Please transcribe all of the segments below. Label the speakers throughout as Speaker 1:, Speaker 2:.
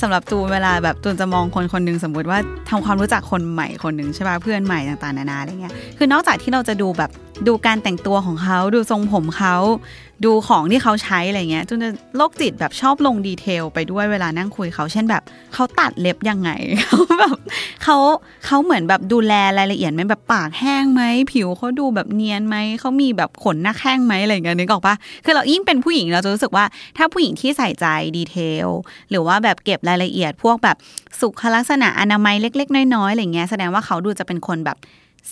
Speaker 1: สำหรับตูนเวลาแบบตูนจะมองคนคนหนึงสมมุติว่าทำความรู้จักคนใหม่คนหนึ่งใช่ป่ะเพื่อนใหม่ต่างๆนานาอะไรเงี้ยคือนอกจากที่เราจะดูแบบ ดูการแต่งตัวของเขาดูทรงผมเขาดูของที่เขาใช้อะไรเงี้ยจนจะโรคจิตแบบชอบลงดีเทลไปด้วยเวลานั่งคุยเขา เช่นแบบเขาตัดเล็บยังไงเขาแบบเขาเขาเหมือนแบบดูแลรายละเอียดไหมแบบปากแห้งไหมผิวเขาดูแบบเนียนไหมเขามีแบบขนหน้าแข้งไหมอะไรเงี้ยนึกออกปะคือเรายิ่งเป็นผู้หญิงเราจะรู้สึกว่าถ้าผู้หญิงที่ใส่ใจดีเทลหรือว่าแบบเก็บรายละเอียดพวกแบบสุขลักษณะอนามัยเล็ก ๆ น้อยๆอะไรเงี้ยแสดงว่าเขาดูจะเป็นคนแบบ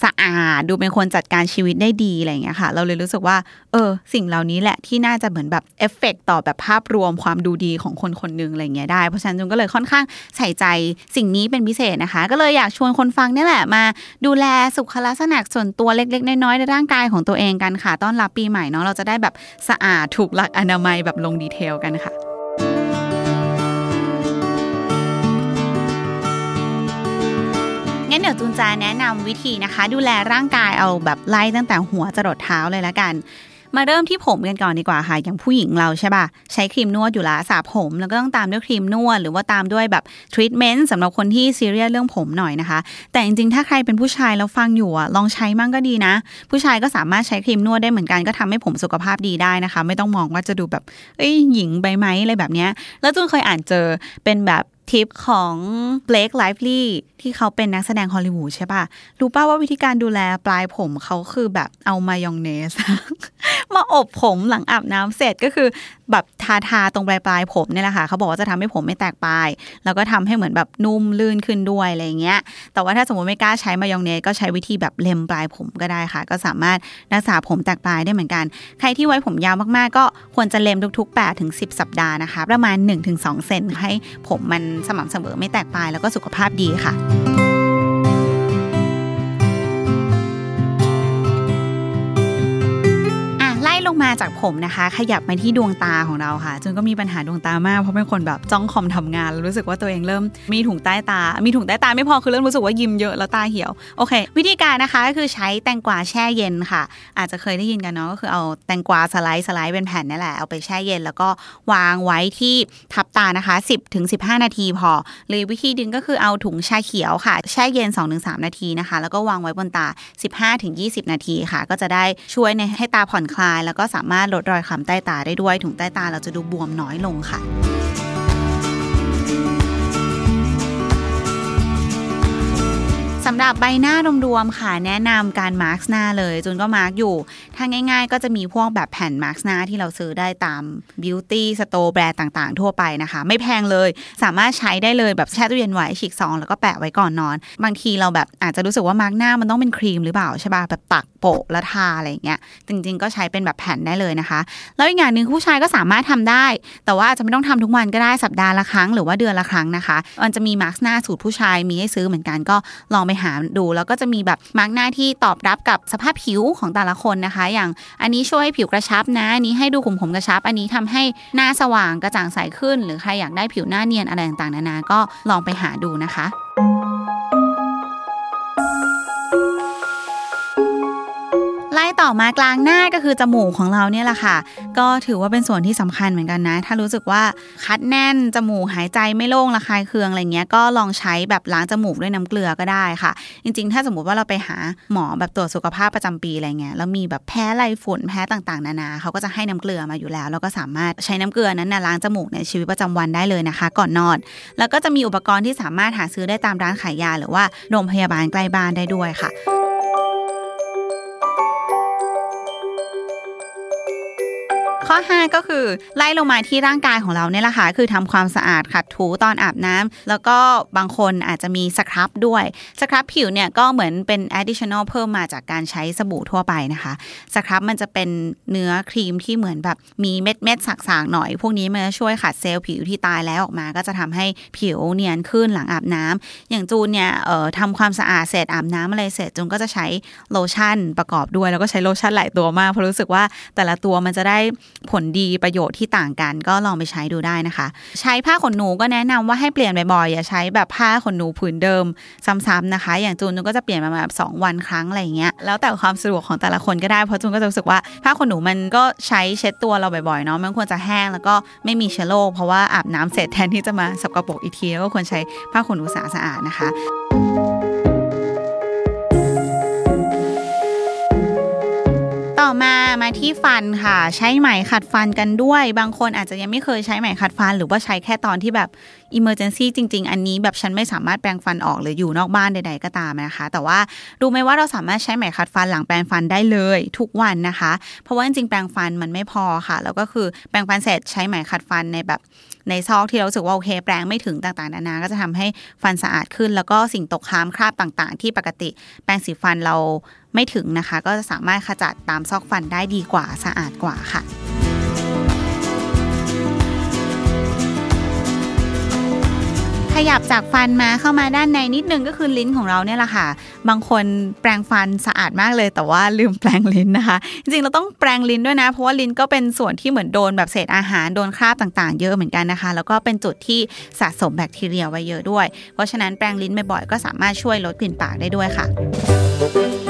Speaker 1: สะอาด ดูเป็นคนจัดการชีวิตได้ดีอะไรเงี้ยค่ะ เราเลยรู้สึกว่า เออ สิ่งเหล่านี้แหละที่น่าจะเหมือนแบบเอฟเฟกต่อแบบภาพรวมความดูดีของคนคนหนึ่งอะไรเงี้ยได้ เพราะฉะนั้นจุนก็เลยค่อนข้างใส่ใจสิ่งนี้เป็นพิเศษนะคะ ก็เลยอยากชวนคนฟังเนี่ยแหละมา ดูแลสุขลักษณะส่วนตัวเล็กๆ น้อยๆในร่างกายของตัวเองกันค่ะ ต้อนรับปีใหม่เนาะเราจะได้แบบสะอาดถูกหลักอนามัยแบบลง detail กันค่ะ งั้นเดี๋ยวจูนจะแนะนำวิธีนะคะ ดูแลร่างกายเอาแบบไล่ตั้งแต่หัวจรดเท้าเลยละกัน มาเริ่มที่ผมกันก่อนดีกว่าค่ะ อย่างผู้หญิงเราใช่ป่ะใช้ครีมนวดอยู่ละสระผม แล้วก็ต้องตามด้วยครีมนวด หรือว่าตามด้วยแบบทรีทเมนต์สำหรับคนที่ซีเรียสเรื่องผมหน่อยนะคะ แต่จริงๆ ถ้าใครเป็นผู้ชายแล้วฟังอยู่อะลองใช้มั่งก็ดีนะ ผู้ชายก็สามารถใช้ครีมนวดได้เหมือนกันก็ทำให้ผมสุขภาพดีได้นะคะ ไม่ต้องมองว่าจะดูแบบเอ้ยหญิงไปไหมอะไรแบบเนี้ยแล้วจูนเคยอ่านเจอเป็นแบบ ทิปของเบล k ไลฟ์ลี่ที่เขาเป็นนักแสดงฮอลลีวูดใช่ป่ะ รู้ป่าวว่าวิธีการดูแลปลายผมเขาคือแบบเอามายองเนส มาอบผมหลังอาบน้ำเสร็จก็คือแบบทาทาตรงปลายปลายผมเนี่ยแหละค่ะเขาบอกว่าจะทำให้ผมไม่แตกปลาย แล้วก็ทำให้เหมือนแบบนุ่มลื่นขึ้นด้วยอะไรเงี้ย แต่ว่าถ้าสมมติไม่กล้าใช้มายองเนสก็ใช้วิธีแบบเล็มปลายผมก็ได้ค่ะ ก็สามารถรักษาผมแตกปลายได้เหมือนกัน ใครที่ไว้ผมยาวมากๆ ก็ควรจะเล็มทุกๆ8ถึง10สัปดาห์นะคะ ประมาณ 1-2 เซนให้ผมมันสม่ำเสมอไม่แตกปลายแล้วก็สุขภาพดีค่ะ จากผมนะคะ ขยับมาที่ดวงตาของเราค่ะจนก็มีปัญหาดวงตามากเพราะเป็นคนแบบจ้องคอมทำงานแล้วรู้สึกว่าตัวเองเริ่มมีถุงใต้ตา มีถุงใต้ตาไม่พอคือเริ่มรู้สึกว่ายิ้มเยอะแล้วตาเหี่ยวโอเค วิธีการนะคะก็คือใช้แตงกวาแช่เย็นค่ะ อาจจะเคยได้ยินกันเนาะก็คือเอาแตงกวาสไลด์สไลด์เป็นแผ่นนี่แหละเอาไปแช่เย็น แล้วก็วางไว้ที่ทับตานะคะ 10ถึง15 นาทีพอหรือวิธีดึงก็คือเอาถุงชาเขียวค่ะแช่เย็น 2-3 นาทีนะคะ แล้วก็วางไว้บนตา 15ถึง20 นาทีค่ะ ก็จะได้ช่วยในให้ตาผ่อนคลายแล้วก็สามารถลดรอยคล้ำใต้ตาได้ด้วยถุงใต้ตาเราจะดูบวมน้อยลงค่ะสำหรับใบหน้ารวมๆค่ะแนะนำการมาร์กหน้าเลย จูนก็มาร์กอยู่ ถ้าง่ายๆ ก็จะมีพวกแบบแผ่นมาร์กหน้าที่เราซื้อได้ตาม beauty store แบรนด์ต่างๆ ทั่วไปนะคะ ไม่แพงเลย สามารถใช้ได้เลยแบบแช่ตู้เย็นไว้ฉีกซองแล้วก็แปะไว้ก่อนนอน บางทีเราแบบอาจจะรู้สึกว่ามาร์กหน้ามันต้องเป็นครีมหรือเปล่าใช่ป่ะแบบตัก โปะแล้วทาอะไรเงี้ยจริง ๆ ก็ใช้เป็นแบบแผ่นได้เลยนะคะ แล้วอีกอย่างหนึ่งผู้ชายก็สามารถทำได้ แต่ว่าอาจจะไม่ต้องทำทุกวันก็ได้สัปดาห์ละครั้งหรือว่าเดือนละครั้งนะคะ มันจะมีมาร์กหน้าสูตรผู้ชายมีให้ซื้อเหมือนกันก็ลองไปหาดู แล้วก็จะมีแบบมาร์กหน้าที่ตอบรับกับสภาพผิวของแต่ละคนนะคะ อย่างอันนี้ช่วยให้ผิวกระชับนะอันนี้ให้ดูขุมผมกระชับ อันนี้ทำให้หน้าสว่างกระจ่างใสขึ้น หรือใครอยากได้ผิวหน้าเนียนอะไรต่างๆนานาก็ลองไปหาดูนะคะ ต่อมากลางหน้าก็คือจมูกของเราเนี่ยแหละค่ะ ก็ถือว่าเป็นส่วนที่สำคัญเหมือนกันนะ ถ้ารู้สึกว่าคัดแน่นจมูกหายใจไม่โล่งระคายเคืองอะไรเงี้ยก็ลองใช้แบบล้างจมูกด้วยน้ำเกลือก็ได้ค่ะ จริง ๆ ถ้าสมมติว่าเราไปหาหมอแบบตรวจสุขภาพประจำปีอะไรเงี้ยแล้วมีแบบแพ้ไรฝุ่นแพ้ต่างๆ นานาเขาก็จะให้น้ำเกลือมาอยู่แล้ว แล้วก็สามารถใช้น้ำเกลือนั้นนะล้างจมูกในชีวิตประจำวันได้เลยนะคะ ก่อนนอน แล้วก็จะมีอุปกรณ์ที่สามารถหาซื้อได้ตามร้านขายยา หรือว่าโรงพยาบาลใกล้บ้านได้ด้วยค่ะ ข้อข้อ 5 ก็คือไล่ลงมาที่ร่างกายของเราเนี่ยแหละค่ะคือทำความสะอาดขัดถูตอนอาบน้ำแล้วก็บางคนอาจจะมีสครับด้วยสครับผิวเนี่ยก็เหมือนเป็น additional เพิ่มมาจากการใช้สบู่ทั่วไปนะคะสครับมันจะเป็นเนื้อครีมที่เหมือนแบบมีเม็ดเม็ดสักๆหน่อย พวกนี้มันจะช่วยขัดเซลล์ผิวที่ตายแล้วออกมา ก็จะทำให้ผิวเนียนขึ้นหลังอาบน้ำอย่างจูนเนี่ยเอ่อทำความสะอาดเสร็จอาบน้ำอะไรเสร็จจูนก็จะใช้โลชั่นประกอบด้วย แล้วก็ใช้โลชั่นหลายตัวมากเพราะรู้สึกว่าแต่ละตัวมันจะได้ผลดีประโยชน์ที่ต่างกัน ก็ลองไปใช้ดูได้นะคะ ใช้ผ้าขนหนูก็แนะนำว่าให้เปลี่ยนบ่อยๆอย่าใช้แบบผ้าขนหนูผืนเดิมซ้ำๆนะคะ อย่างจูนจูนก็จะเปลี่ยนมาแบบสองวันครั้งอะไรเงี้ยแล้วแต่ความสะดวกของแต่ละคนก็ได้เพราะจูนก็จะรู้สึกว่าผ้าขนหนูมันก็ใช้เช็ดตัวเราบ่อยๆเนาะมันควรจะแห้งแล้วก็ไม่มีเชื้อโรคเพราะว่าอาบน้ำเสร็จแทนที่จะมาสกปรกอีกทีก็ควรใช้ผ้าขนหนูสะอาดๆนะคะ มามาที่ฟันค่ะ ใช้ไหมขัดฟันกันด้วย บางคนอาจจะยังไม่เคยใช้ไหมขัดฟัน หรือว่าใช้แค่ตอนที่แบบ emergency จริง ๆ อันนี้แบบฉันไม่สามารถแปรงฟันออกหรืออยู่นอกบ้านใด ๆ ก็ตามนะคะ แต่ว่ารู้ไหมว่าเราสามารถใช้ไหมขัดฟันหลังแปรงฟันได้เลยทุกวันนะคะ เพราะว่าจริงๆแปรงฟันมันไม่พอค่ะ แล้วก็คือแปรงฟันเสร็จใช้ไหมขัดฟันในแบบ ในซอกที่เราสึกว่าโอเคแปรงไม่ถึงต่างๆนานา ก็จะทำให้ฟันสะอาดขึ้น แล้วก็สิ่งตกค้างคราบต่างๆ ที่ปกติแปรงสีฟันเราไม่ถึงนะคะ ก็จะสามารถขจัดตามซอกฟันได้ดีกว่าสะอาดกว่าค่ะ ขยับจากฟันมาเข้ามาด้านในนิดนึงก็คือลิ้นของเราเนี่ยแหละค่ะ บางคนแปรงฟันสะอาดมากเลย แต่ว่าลืมแปรงลิ้นนะคะ จริงๆเราต้องแปรงลิ้นด้วยนะ เพราะว่าลิ้นก็เป็นส่วนที่เหมือนโดนแบบเศษอาหารโดนคราบต่างๆ เยอะเหมือนกันนะคะ แล้วก็เป็นจุดที่สะสมแบคทีเรียไว้เยอะด้วย เพราะฉะนั้นแปรงลิ้นบ่อยๆก็สามารถช่วยลดกลิ่นปากได้ด้วยค่ะ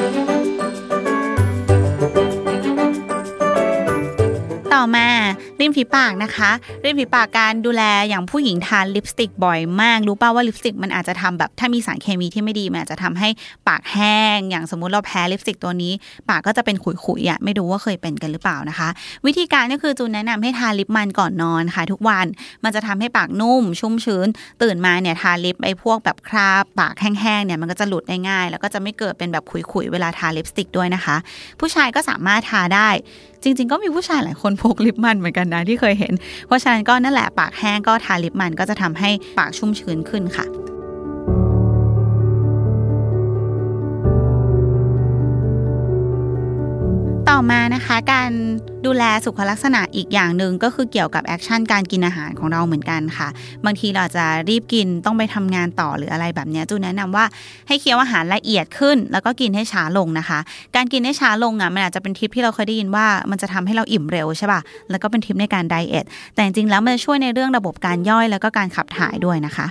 Speaker 1: ต่อมาริมฝีปากนะคะริมฝีปากการดูแลอย่างผู้หญิงทานลิปสติกบ่อยมากรู้ป่าว่าลิปสติกมันอาจจะทำแบบถ้ามีสารเคมีที่ไม่ดีมันอาจจะทำให้ปากแห้ง อย่างสมมุติเราแพ้ลิปสติกตัวนี้ ปากก็จะเป็นขุยๆอะไม่รู้ว่าเคยเป็นกันหรือเปล่านะคะ วิธีการก็คือจูนแนะนำให้ทาลิปมันก่อนนอนค่ะ ทุกวันมันจะทำให้ปากนุ่ม ชุ่มชื้น ตื่นมาเนี่ยทาลิปไอ้พวกแบบคราบปากแห้งๆเนี่ยมันก็จะหลุดได้ง่าย แล้วก็จะไม่เกิดเป็นแบบขุยๆเวลาทาลิปสติกด้วยนะคะ ผู้ชายก็สามารถทาได้ จริง ๆ ก็มีผู้ชายหลายคนพกลิปมันเหมือนกันนะที่เคยเห็น เพราะฉะนั้นก็นั่นแหละปากแห้งก็ทาลิปมันก็จะทำให้ปากชุ่มชื้นขึ้นค่ะ ต่อมานะคะการดูแลสุขลักษณะอีกอย่างหนึ่งก็คือเกี่ยวกับ action การกินอาหารของเราเหมือนกันค่ะ บางทีเราจะรีบกินต้องไปทำงานต่อหรืออะไรแบบนี้จูนแนะนำว่าให้เคี้ยวอาหารละเอียดขึ้น แล้วก็กินให้ช้าลงนะคะ การกินให้ช้าลงอะมันอาจจะเป็นทิปที่เราเคยได้ยินว่ามันจะทำให้เราอิ่มเร็วใช่ป่ะแล้วก็เป็นทิปในการ diet แต่จริงๆแล้วมันจะช่วยในเรื่องระบบการย่อยแล้วก็การขับถ่ายด้วยนะคะ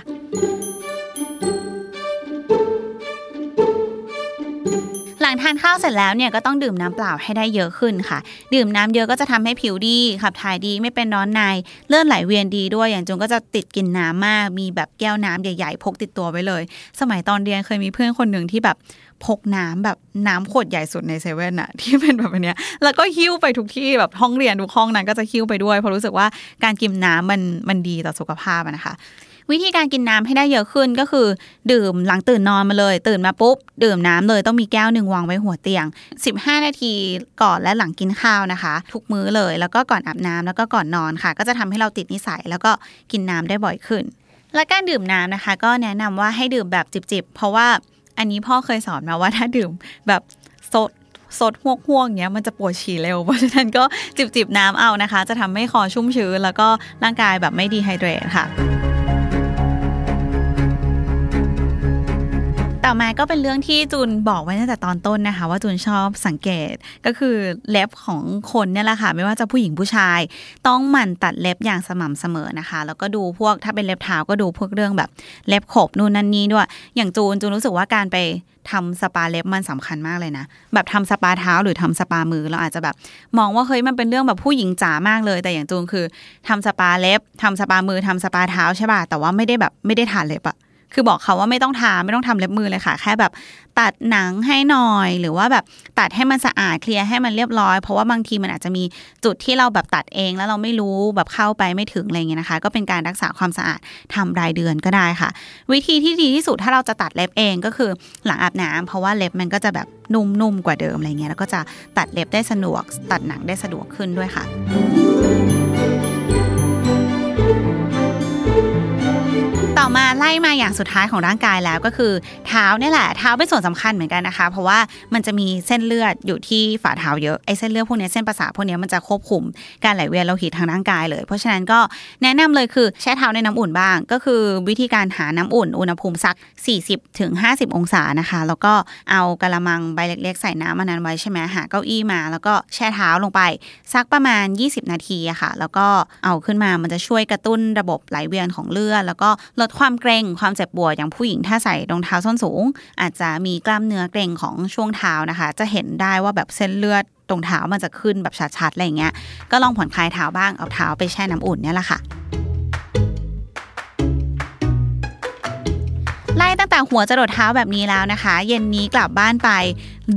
Speaker 1: หลังทานข้าวเสร็จแล้วเนี่ยก็ต้องดื่มน้ำเปล่าให้ได้เยอะขึ้นค่ะ ดื่มน้ำเยอะก็จะทำให้ผิวดีขับถ่ายดีไม่เป็นร้อนในเลือดไหลเวียนดีด้วยอย่างจงก็จะติดกินน้ำมาก มีแบบแก้วน้ำใหญ่ๆพกติดตัวไว้เลย สมัยตอนเรียนเคยมีเพื่อนคนหนึ่งที่แบบพกน้ำแบบน้ำขวดใหญ่สุดในเซเว่นอะที่เป็นแบบเนี้ยแล้วก็หิ้วไปทุกที่แบบห้องเรียนทุกห้องนั้นก็จะหิ้วไปด้วยเพราะรู้สึกว่าการกินน้ำมันมันดีต่อสุขภาพนะคะ วิธีการกินน้ำให้ได้เยอะขึ้นก็คือ ดื่มหลังตื่นนอนมาเลย ตื่นมาปุ๊บ ดื่มน้ำเลยต้องมีแก้วหนึ่งวางไว้หัวเตียง 15 นาทีก่อนและหลังกินข้าวนะคะ ทุกมื้อเลย แล้วก็ก่อนอาบน้ำแล้วก็ก่อนนอนค่ะ ก็จะทำให้เราติดนิสัย แล้วก็กินน้ำได้บ่อยขึ้น และการดื่มน้ำนะคะ ก็แนะนำว่าให้ดื่มแบบจิบๆเพราะว่าอันนี้พ่อเคยสอนมาว่าถ้าดื่มแบบสดสดห่วงห่วงเงี้ยมันจะปวดฉี่เร็ว เพราะฉะนั้นก็จิบจิบน้ำเอานะคะ จะทำให้คอชุ่มชื้น แล้วก็ร่างกายแบบไม่ดีไฮเดรตค่ะ ต่อมาก็เป็นเรื่องที่จูนบอกไว้ตั้งแต่ตอนต้นนะคะ ว่าจูนชอบสังเกตก็คือเล็บของคนเนี่ยแหละค่ะ ไม่ว่าจะผู้หญิงผู้ชาย ต้องหมั่นตัดเล็บอย่างสม่ำเสมอนะคะ แล้วก็ดูพวกถ้าเป็นเล็บเท้าก็ดูพวกเรื่องแบบเล็บขบนู่นนั่นนี่ด้วย อย่างจูนจูนรู้สึกว่าการไปทำสปาเล็บมันสำคัญมากเลยนะ แบบทำสปาเท้าหรือทำสปามือเราอาจจะแบบ มองว่าเฮ้ยมันเป็นเรื่องแบบผู้หญิงจ๋ามากเลย แต่อย่างจูนคือทำสปาเล็บทำสปามือทำสปาเท้าใช่ป่ะแต่ว่าไม่ได้แบบไม่ได้ทาเล็บอะ คือบอกเขาว่าไม่ต้องทาไม่ต้องทำเล็บมือเลยค่ะ แค่แบบตัดหนังให้หน่อย หรือว่าแบบตัดให้มันสะอาดเคลียร์ให้มันเรียบร้อย เพราะว่าบางทีมันอาจจะมีจุดที่เราแบบตัดเอง แล้วเราไม่รู้แบบเข้าไปไม่ถึงอะไรเงี้ยนะคะ ก็เป็นการรักษาความสะอาดทำรายเดือนก็ได้ค่ะ วิธีที่ดีที่สุดถ้าเราจะตัดเล็บเองก็คือหลังอาบน้ำเพราะว่าเล็บมันก็จะแบบนุ่มๆกว่าเดิมอะไรเงี้ยแล้วก็จะตัดเล็บได้สะดวก ตัดหนังได้สะดวกขึ้นด้วยค่ะ ต่อมาไล่มาอย่างสุดท้ายของร่างกายแล้วก็คือเท้าเนี่ยแหละเท้าเป็นส่วนสำคัญเหมือนกันนะคะ เพราะว่ามันจะมีเส้นเลือดอยู่ที่ฝ่าเท้าเยอะไอ้เส้นเลือดพวกนี้เส้นประสาทพวกนี้มันจะควบคุมการไหลเวียนโลหิตทางร่างกายเลย เพราะฉะนั้นก็แนะนำเลยคือแช่เท้าในน้ำอุ่นบ้าง ก็คือวิธีการหาน้ำอุ่นอุณหภูมิสัก 40ถึง50 องศานะคะ แล้วก็เอากระมังใบเล็กๆ ใส่น้ำมันนั้นไว้ใช่ไหมหาเก้าอี้มา แล้วก็แช่เท้าลงไปสักประมาณ 20 นาทีอะค่ะ แล้วก็เอาขึ้นมามันจะช่วยกระตุ้นระบบไหลเวียนของเลือดแล้วก็ลดความเกร็งความเจ็บปวดอย่างผู้หญิงถ้าใส่รองเท้าส้นสูง อาจจะมีกล้ามเนื้อเกร็งของช่วงเท้านะคะ จะเห็นได้ว่าแบบเส้นเลือดตรงเท้ามันจะขึ้นแบบชัดๆอะไรเงี้ยก็ลองผ่อนคลายเท้าบ้างเอาเท้าไปแช่น้ำอุ่นเนี่ยแหละค่ะ แต่หัวจรดเท้าแบบนี้แล้วนะคะ เย็นนี้กลับบ้านไป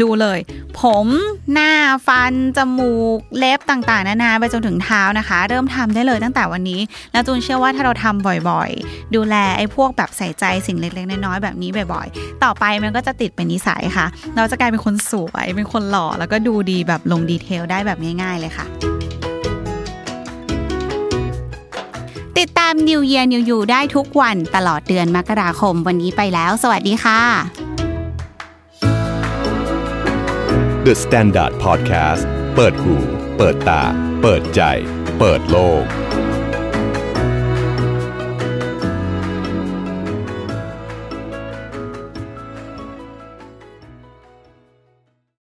Speaker 1: ดูเลย ผมหน้าฟัน จมูก เล็บต่างๆ นานาไปจนถึงเท้านะคะ เริ่มทำได้เลยตั้งแต่วันนี้ แล้วจูนเชื่อว่าถ้าเราทำบ่อยๆ ดูแลไอ้พวกแบบใส่ใจสิ่งเล็กๆ น้อยๆ แบบนี้บ่อยๆ ต่อไปมันก็จะติดเป็นนิสัยค่ะ เราจะกลายเป็นคนสวย เป็นคนหล่อแล้วก็ดูดีแบบลงดีเทลได้แบบง่าย ๆ เลยค่ะ ติดตาม New Year New You ได้ทุกวันตลอดเดือนมกราคมวันนี้ไปแล้ว สวัสดีค่ะ
Speaker 2: The Standard Podcast เปิดหู เปิดตา เปิดใจ เปิดโลก